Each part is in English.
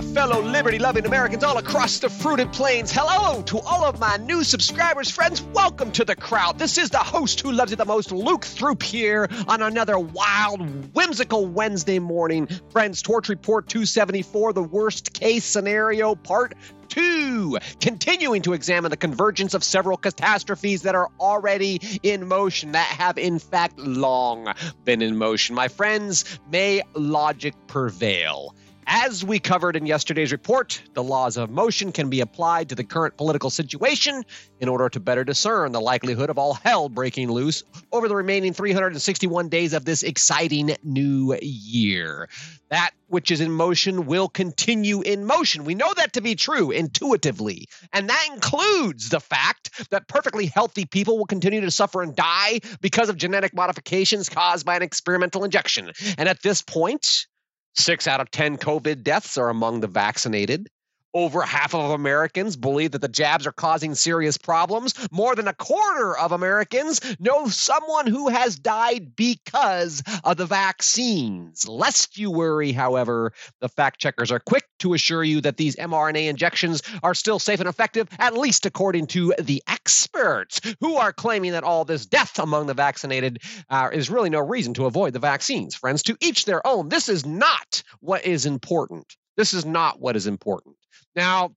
my fellow liberty loving Americans all across the fruited plains. Hello to all of my new subscribers, friends. Welcome to the crowd. This is the host who loves it the most, Luke Throop here on another wild, whimsical Wednesday morning. Friends, Torch Report 274, the worst case scenario, part two, continuing to examine the convergence of several catastrophes that are already in motion, that have in fact long been in motion. My friends, may logic prevail. As we covered in yesterday's report, the laws of motion can be applied to the current political situation in order to better discern the likelihood of all hell breaking loose over the remaining 361 days of this exciting new year. That which is in motion will continue in motion. We know that to be true intuitively. And that includes the fact that perfectly healthy people will continue to suffer and die because of genetic modifications caused by an experimental injection. And at this point, Six out of 10 COVID deaths are among the vaccinated. Over half of Americans believe that the jabs are causing serious problems. More than a quarter of Americans know someone who has died because of the vaccines. Lest you worry, however, the fact checkers are quick to assure you that these mRNA injections are still safe and effective, at least according to the experts who are claiming that all this death among the vaccinated uh, is really no reason to avoid the vaccines. Friends, to each their own. This is not what is important. This is not what is important. Now,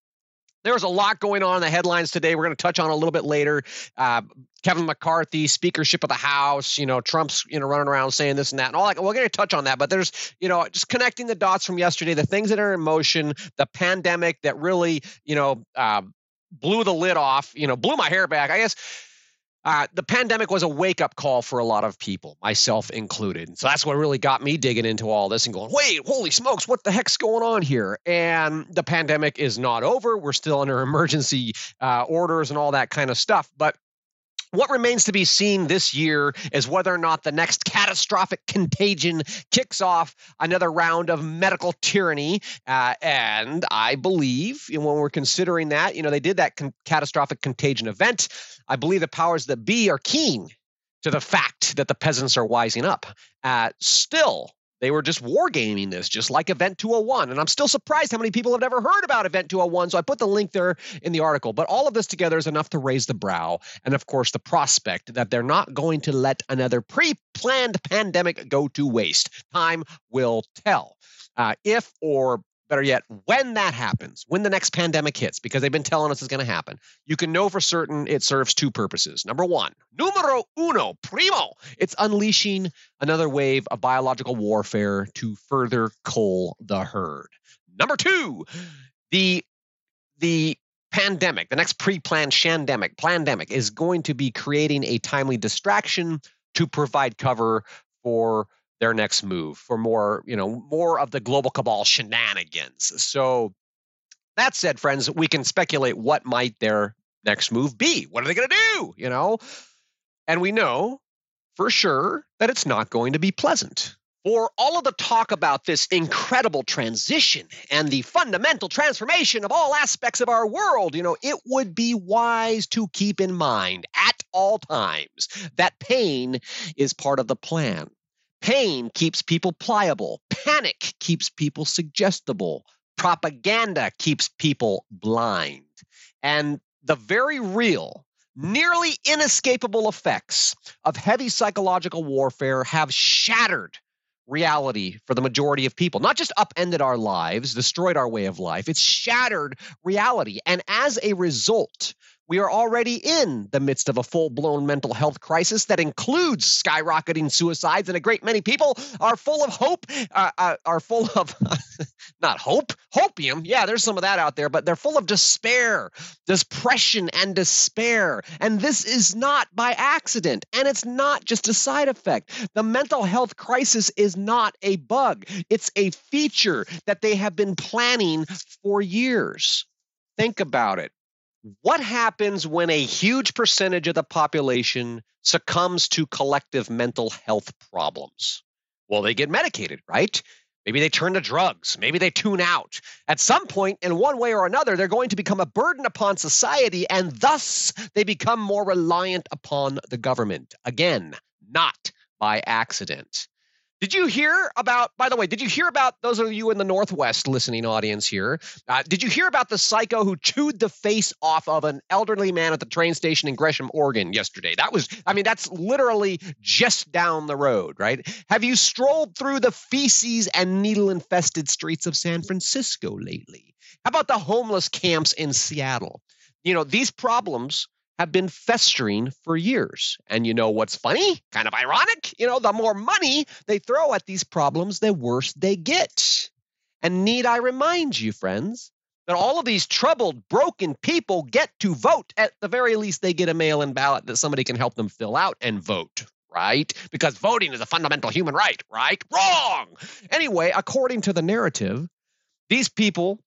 there's a lot going on in the headlines today. We're going to touch on a little bit later. Uh, Kevin McCarthy, speakership of the House, you know, Trump's, you know, running around saying this and that and all that. We're going to touch on that, but there's, you know, just connecting the dots from yesterday, the things that are in motion, the pandemic that really, you know, uh, blew the lid off, you know, blew my hair back. I guess uh, the pandemic was a wake up call for a lot of people, myself included. So that's what really got me digging into all this and going, wait, holy smokes, what the heck's going on here? And the pandemic is not over. We're still under emergency uh, orders and all that kind of stuff. But what remains to be seen this year is whether or not the next catastrophic contagion kicks off another round of medical tyranny. Uh, and I believe you know, when we're considering that, you know, they did that con- catastrophic contagion event. I believe the powers that be are keen to the fact that the peasants are wising up. Uh, still, they were just wargaming this, just like Event 201. And I'm still surprised how many people have never heard about Event 201. So I put the link there in the article. But all of this together is enough to raise the brow. And of course, the prospect that they're not going to let another pre planned pandemic go to waste. Time will tell. Uh, if or better yet, when that happens, when the next pandemic hits, because they've been telling us it's going to happen, you can know for certain it serves two purposes. Number one, numero uno, primo, it's unleashing another wave of biological warfare to further cull the herd. Number two, the the pandemic, the next pre-planned shandemic, pandemic is going to be creating a timely distraction to provide cover for their next move for more, you know, more of the global cabal shenanigans. So that said, friends, we can speculate what might their next move be. What are they going to do? You know, and we know for sure that it's not going to be pleasant. For all of the talk about this incredible transition and the fundamental transformation of all aspects of our world, you know, it would be wise to keep in mind at all times that pain is part of the plan. Pain keeps people pliable. Panic keeps people suggestible. Propaganda keeps people blind. And the very real, nearly inescapable effects of heavy psychological warfare have shattered reality for the majority of people. Not just upended our lives, destroyed our way of life, it's shattered reality. And as a result, we are already in the midst of a full blown mental health crisis that includes skyrocketing suicides, and a great many people are full of hope, uh, uh, are full of not hope, hopium. Yeah, there's some of that out there, but they're full of despair, depression, and despair. And this is not by accident, and it's not just a side effect. The mental health crisis is not a bug, it's a feature that they have been planning for years. Think about it what happens when a huge percentage of the population succumbs to collective mental health problems? Well, they get medicated, right? Maybe they turn to drugs. Maybe they tune out. At some point, in one way or another, they're going to become a burden upon society, and thus they become more reliant upon the government. Again, not by accident. Did you hear about, by the way, did you hear about those of you in the Northwest listening audience here? Uh, did you hear about the psycho who chewed the face off of an elderly man at the train station in Gresham, Oregon yesterday? That was, I mean, that's literally just down the road, right? Have you strolled through the feces and needle infested streets of San Francisco lately? How about the homeless camps in Seattle? You know, these problems have been festering for years. And you know what's funny? Kind of ironic. You know, the more money they throw at these problems, the worse they get. And need I remind you, friends, that all of these troubled, broken people get to vote. At the very least, they get a mail in ballot that somebody can help them fill out and vote, right? Because voting is a fundamental human right, right? Wrong! Anyway, according to the narrative, these people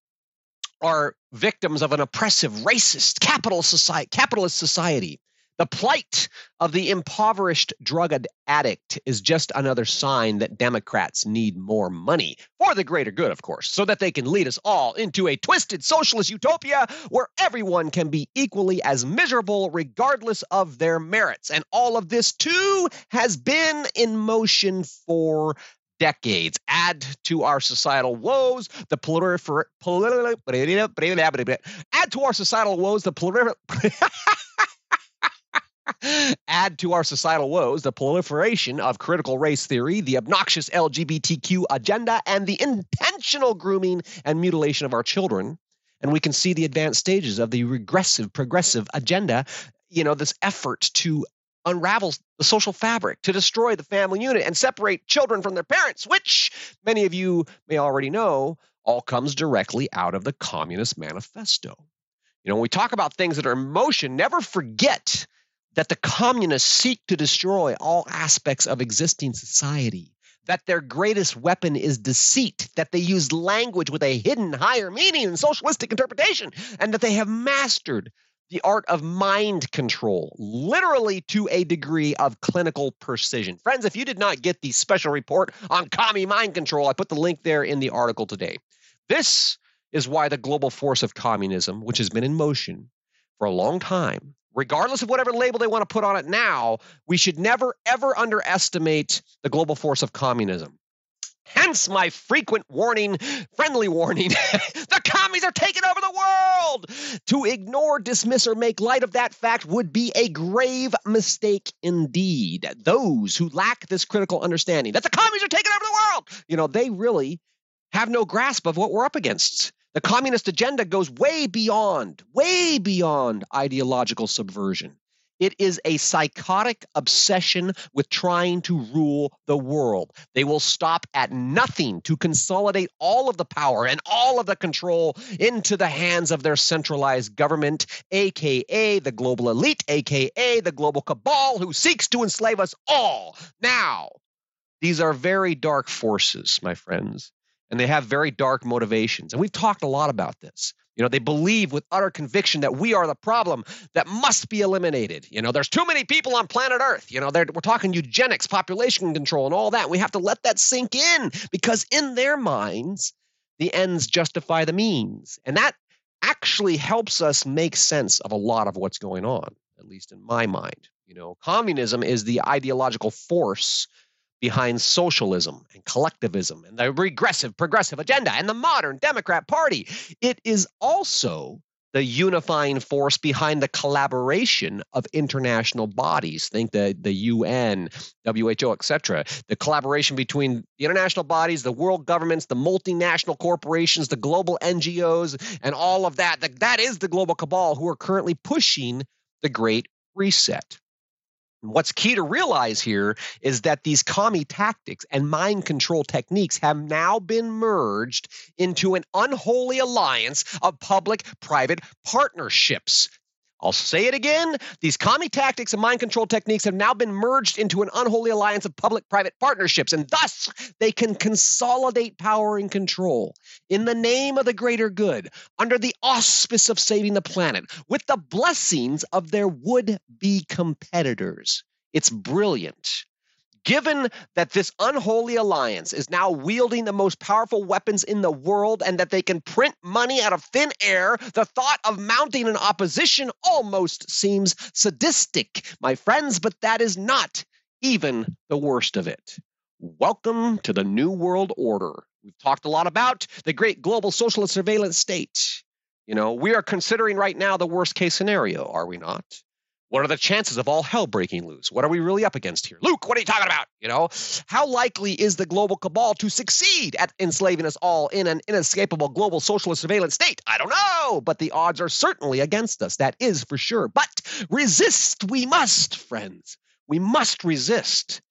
are victims of an oppressive, racist, capitalist society, capitalist society. The plight of the impoverished drug addict is just another sign that Democrats need more money for the greater good, of course, so that they can lead us all into a twisted socialist utopia where everyone can be equally as miserable regardless of their merits. And all of this, too, has been in motion for decades. Add to our societal woes the prolifer- add to our societal woes the prolifer- Add to our societal woes the proliferation of critical race theory, the obnoxious LGBTQ agenda, and the intentional grooming and mutilation of our children. And we can see the advanced stages of the regressive, progressive agenda, you know, this effort to unravels the social fabric to destroy the family unit and separate children from their parents, which many of you may already know all comes directly out of the Communist Manifesto. You know, when we talk about things that are in motion, never forget that the communists seek to destroy all aspects of existing society, that their greatest weapon is deceit, that they use language with a hidden higher meaning and socialistic interpretation, and that they have mastered the art of mind control, literally to a degree of clinical precision. Friends, if you did not get the special report on commie mind control, I put the link there in the article today. This is why the global force of communism, which has been in motion for a long time, regardless of whatever label they want to put on it now, we should never, ever underestimate the global force of communism. Hence my frequent warning, friendly warning. the commies are taking over the world. To ignore, dismiss, or make light of that fact would be a grave mistake indeed. Those who lack this critical understanding that the commies are taking over the world, you know, they really have no grasp of what we're up against. The communist agenda goes way beyond, way beyond ideological subversion. It is a psychotic obsession with trying to rule the world. They will stop at nothing to consolidate all of the power and all of the control into the hands of their centralized government, aka the global elite, aka the global cabal who seeks to enslave us all. Now, these are very dark forces, my friends, and they have very dark motivations. And we've talked a lot about this. You know, they believe with utter conviction that we are the problem that must be eliminated. You know, there's too many people on planet Earth. You know, we're talking eugenics, population control, and all that. We have to let that sink in because in their minds, the ends justify the means. And that actually helps us make sense of a lot of what's going on, at least in my mind. You know, communism is the ideological force behind socialism and collectivism and the regressive progressive agenda and the modern Democrat Party. It is also the unifying force behind the collaboration of international bodies. Think the, the UN WHO etc the collaboration between the international bodies the world governments the multinational corporations the global NGOs and all of that that is the global cabal who are currently pushing the great reset What's key to realize here is that these commie tactics and mind control techniques have now been merged into an unholy alliance of public private partnerships. I'll say it again. These commie tactics and mind control techniques have now been merged into an unholy alliance of public private partnerships, and thus they can consolidate power and control in the name of the greater good, under the auspice of saving the planet, with the blessings of their would be competitors. It's brilliant. Given that this unholy alliance is now wielding the most powerful weapons in the world and that they can print money out of thin air, the thought of mounting an opposition almost seems sadistic, my friends, but that is not even the worst of it. Welcome to the New World Order. We've talked a lot about the great global socialist surveillance state. You know, we are considering right now the worst case scenario, are we not? What are the chances of all hell breaking loose? What are we really up against here? Luke, what are you talking about? You know, how likely is the global cabal to succeed at enslaving us all in an inescapable global socialist surveillance state? I don't know, but the odds are certainly against us. That is for sure. But resist we must, friends. We must resist.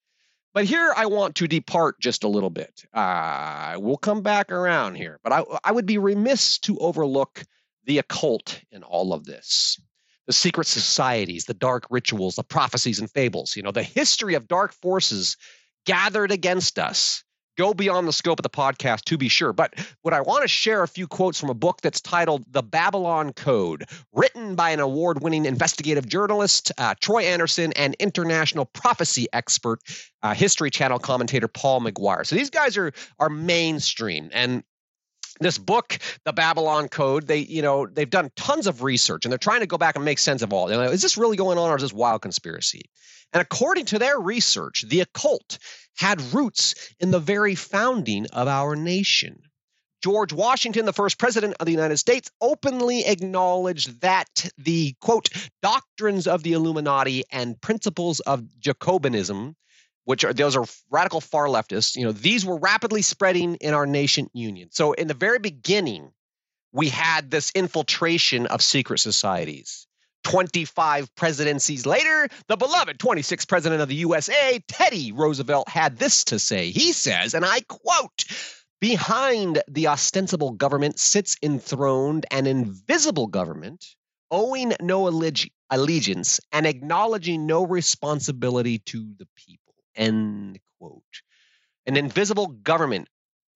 But here I want to depart just a little bit. Uh, we'll come back around here, but I, I would be remiss to overlook the occult in all of this the secret societies, the dark rituals, the prophecies and fables. You know, the history of dark forces gathered against us go beyond the scope of the podcast to be sure. But what I want to share a few quotes from a book that's titled The Babylon Code, written by an award winning investigative journalist, uh, Troy Anderson, and international prophecy expert, uh, History Channel commentator Paul McGuire. So these guys are, are mainstream. And this book the babylon code they you know they've done tons of research and they're trying to go back and make sense of all. Know, is this really going on or is this wild conspiracy? And according to their research the occult had roots in the very founding of our nation. George Washington, the first president of the United States, openly acknowledged that the quote doctrines of the Illuminati and principles of Jacobinism which are those are radical far leftists. You know, these were rapidly spreading in our nation union. So in the very beginning, we had this infiltration of secret societies. 25 presidencies later, the beloved 26th president of the USA, Teddy Roosevelt, had this to say. He says, and I quote, Behind the ostensible government sits enthroned an invisible government, owing no allegiance and acknowledging no responsibility to the people. End quote. An invisible government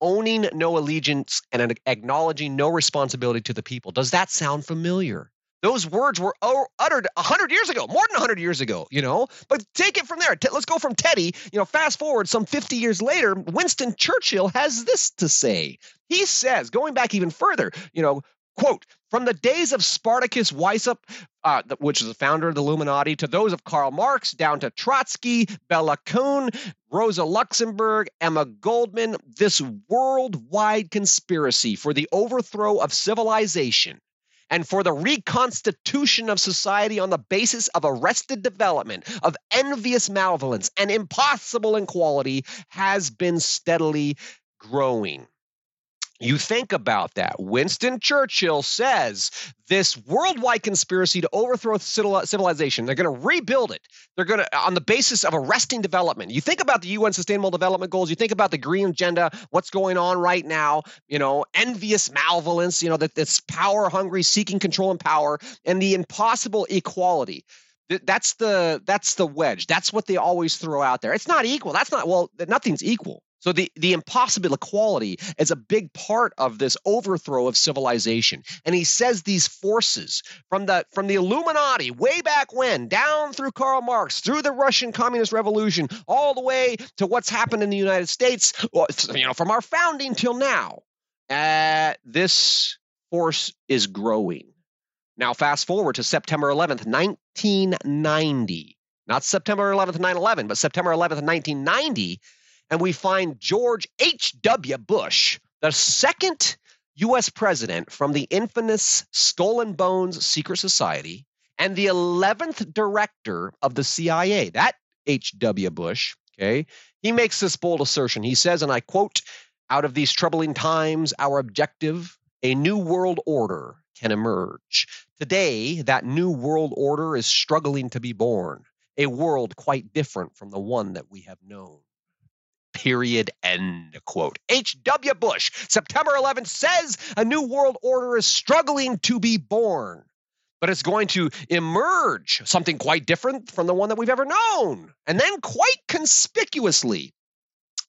owning no allegiance and acknowledging no responsibility to the people. Does that sound familiar? Those words were uttered 100 years ago, more than 100 years ago, you know? But take it from there. Let's go from Teddy, you know, fast forward some 50 years later, Winston Churchill has this to say. He says, going back even further, you know, Quote, from the days of Spartacus Weishaupt, uh, which is the founder of the Illuminati, to those of Karl Marx, down to Trotsky, Bela Kun, Rosa Luxemburg, Emma Goldman, this worldwide conspiracy for the overthrow of civilization and for the reconstitution of society on the basis of arrested development, of envious malevolence, and impossible inequality has been steadily growing. You think about that. Winston Churchill says this worldwide conspiracy to overthrow civilization, they're going to rebuild it. They're going to, on the basis of arresting development. You think about the UN Sustainable Development Goals, you think about the green agenda, what's going on right now, you know, envious malevolence, you know, that that's power hungry, seeking control and power, and the impossible equality that's the that's the wedge that's what they always throw out there it's not equal that's not well nothing's equal so the, the impossible equality is a big part of this overthrow of civilization. And he says these forces from the from the Illuminati way back when, down through Karl Marx, through the Russian Communist Revolution, all the way to what's happened in the United States, you know, from our founding till now, uh, this force is growing. Now, fast forward to September 11th, 1990. Not September 11th, 9 11, but September 11th, 1990 and we find George H.W. Bush, the second U.S. president from the infamous and Bones Secret Society, and the 11th director of the CIA. That H.W. Bush, okay, he makes this bold assertion. He says, and I quote, out of these troubling times, our objective, a new world order, can emerge. Today, that new world order is struggling to be born, a world quite different from the one that we have known period end quote. Hw bush september 11th says a new world order is struggling to be born but it's going to emerge something quite different from the one that we've ever known. And then quite conspicuously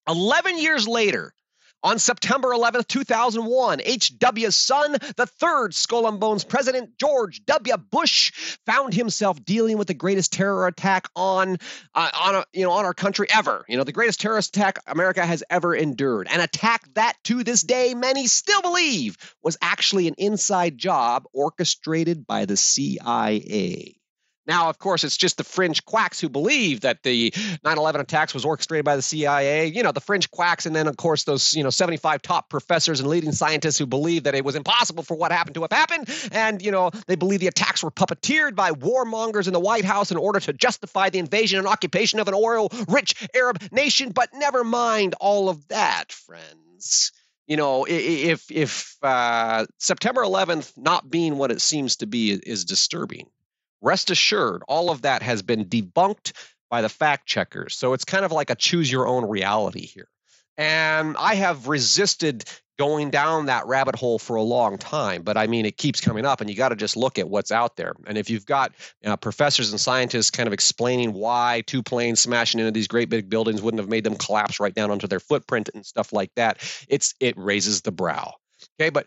11 years later on September 11th, 2001, H.W.'s son, the third Skull and Bones president, George W. Bush, found himself dealing with the greatest terror attack on, uh, on, a, you know, on our country ever. You know, the greatest terrorist attack America has ever endured. An attack that, to this day, many still believe was actually an inside job orchestrated by the CIA. Now, of course, it's just the fringe quacks who believe that the 9/11 attacks was orchestrated by the CIA. You know, the fringe quacks, and then of course those you know 75 top professors and leading scientists who believe that it was impossible for what happened to have happened, and you know they believe the attacks were puppeteered by warmongers in the White House in order to justify the invasion and occupation of an oil-rich Arab nation. But never mind all of that, friends you know, if if uh, September 11th not being what it seems to be is disturbing, rest assured, all of that has been debunked by the fact checkers. So it's kind of like a choose your own reality here. And I have resisted going down that rabbit hole for a long time, but I mean, it keeps coming up, and you got to just look at what's out there. And if you've got know, professors and scientists kind of explaining why two planes smashing into these great big buildings wouldn't have made them collapse right down onto their footprint and stuff like that, it's it raises the brow. Okay, but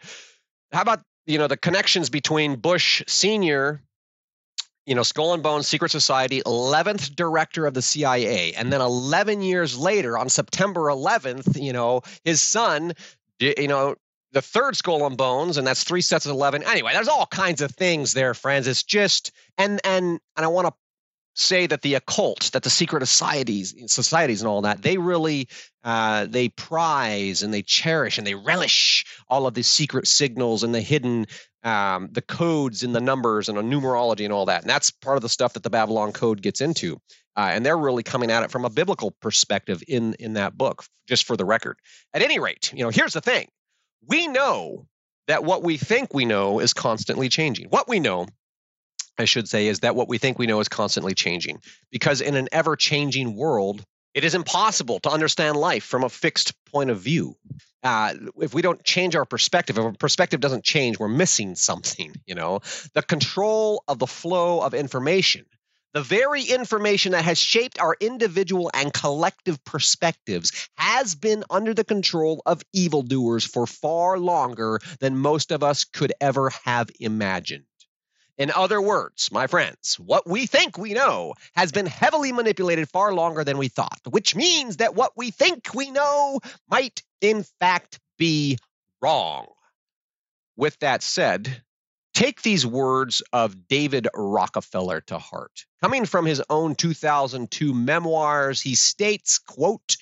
how about you know the connections between Bush Senior you know, Skull and Bones, Secret Society, 11th director of the CIA. And then 11 years later, on September 11th, you know, his son, you know, the third Skull and Bones, and that's three sets of 11. Anyway, there's all kinds of things there, friends. It's just, and, and, and I want to say that the occult, that the secret societies, societies and all that, they really uh, they prize and they cherish and they relish all of the secret signals and the hidden um, the codes and the numbers and the numerology and all that. And that's part of the stuff that the Babylon Code gets into. Uh, and they're really coming at it from a biblical perspective in in that book. Just for the record, at any rate, you know, here's the thing: we know that what we think we know is constantly changing. What we know I should say, is that what we think we know is constantly changing. Because in an ever changing world, it is impossible to understand life from a fixed point of view. Uh, if we don't change our perspective, if our perspective doesn't change, we're missing something. You know, the control of the flow of information, the very information that has shaped our individual and collective perspectives, has been under the control of evildoers for far longer than most of us could ever have imagined. In other words, my friends, what we think we know has been heavily manipulated far longer than we thought, which means that what we think we know might, in fact, be wrong. With that said, take these words of David Rockefeller to heart. Coming from his own 2002 memoirs, he states, quote,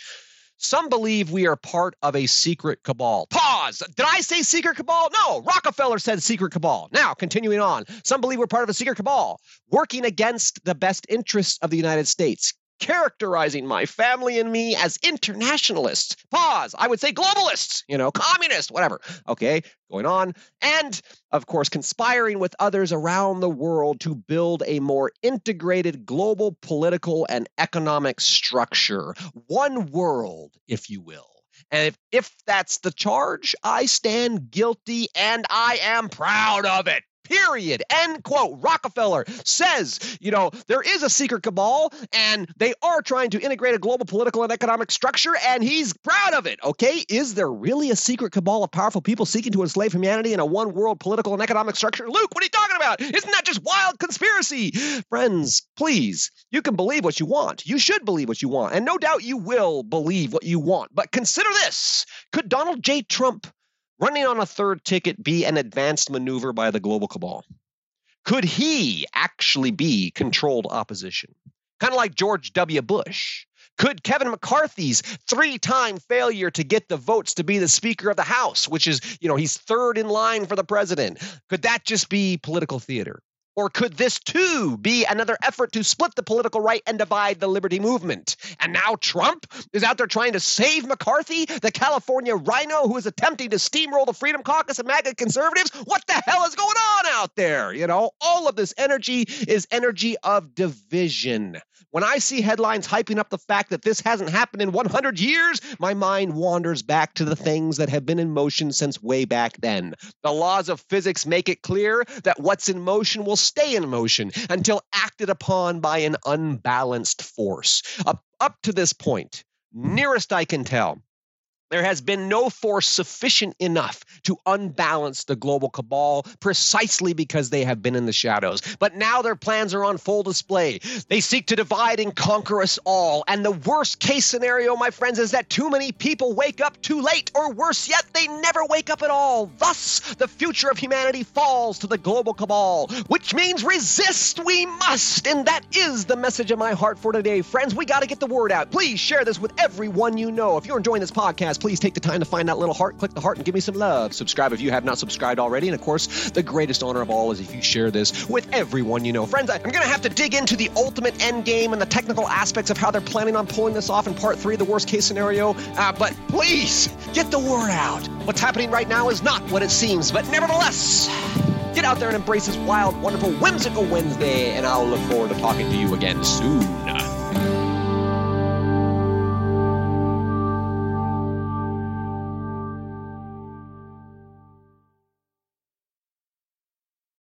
some believe we are part of a secret cabal. Pause. Did I say secret cabal? No. Rockefeller said secret cabal. Now, continuing on. Some believe we're part of a secret cabal working against the best interests of the United States characterizing my family and me as internationalists. Pause. I would say globalists, you know, communists, whatever. Okay, going on. And of course, conspiring with others around the world to build a more integrated global political and economic structure. One world, if you will. And if, if that's the charge, I stand guilty and I am proud of it period. End quote. Rockefeller says, you know, there is a secret cabal and they are trying to integrate a global political and economic structure, and he's proud of it. Okay. Is there really a secret cabal of powerful people seeking to enslave humanity in a one world political and economic structure? Luke, what are you talking about? Isn't that just wild conspiracy? Friends, please, you can believe what you want. You should believe what you want. And no doubt you will believe what you want. But consider this could Donald J. Trump running on a third ticket be an advanced maneuver by the global cabal? Could he actually be controlled opposition? Kind of like George W. Bush. Could Kevin McCarthy's three time failure to get the votes to be the Speaker of the House, which is, you know, he's third in line for the president, could that just be political theater? Or could this too be another effort to split the political right and divide the liberty movement? And now Trump is out there trying to save McCarthy, the California RINO who is attempting to steamroll the Freedom Caucus and MAGA conservatives? What the hell is going on out there? You know, all of this energy is energy of division. When I see headlines hyping up the fact that this hasn't happened in 100 years, my mind wanders back to the things that have been in motion since way back then. The laws of physics make it clear that what's in motion will stay in motion until acted upon by an unbalanced force. Up, up to this point, nearest I can tell, There has been no force sufficient enough to unbalance the global cabal precisely because they have been in the shadows. But now their plans are on full display. They seek to divide and conquer us all. And the worst case scenario, my friends, is that too many people wake up too late, or worse yet, they never wake up at all. Thus, the future of humanity falls to the global cabal, which means resist we must. And that is the message of my heart for today. Friends, we got to get the word out. Please share this with everyone you know. If you're enjoying this podcast, please take the time to find that little heart, click the heart, and give me some love. Subscribe if you have not subscribed already. And of course, the greatest honor of all is if you share this with everyone you know. Friends, I'm going to have to dig into the ultimate end game and the technical aspects of how they're planning on pulling this off in part three, the worst case scenario. Uh, but please get the word out. What's happening right now is not what it seems, but nevertheless, get out there and embrace this wild, wonderful, whimsical Wednesday. And I'll look forward to talking to you again soon.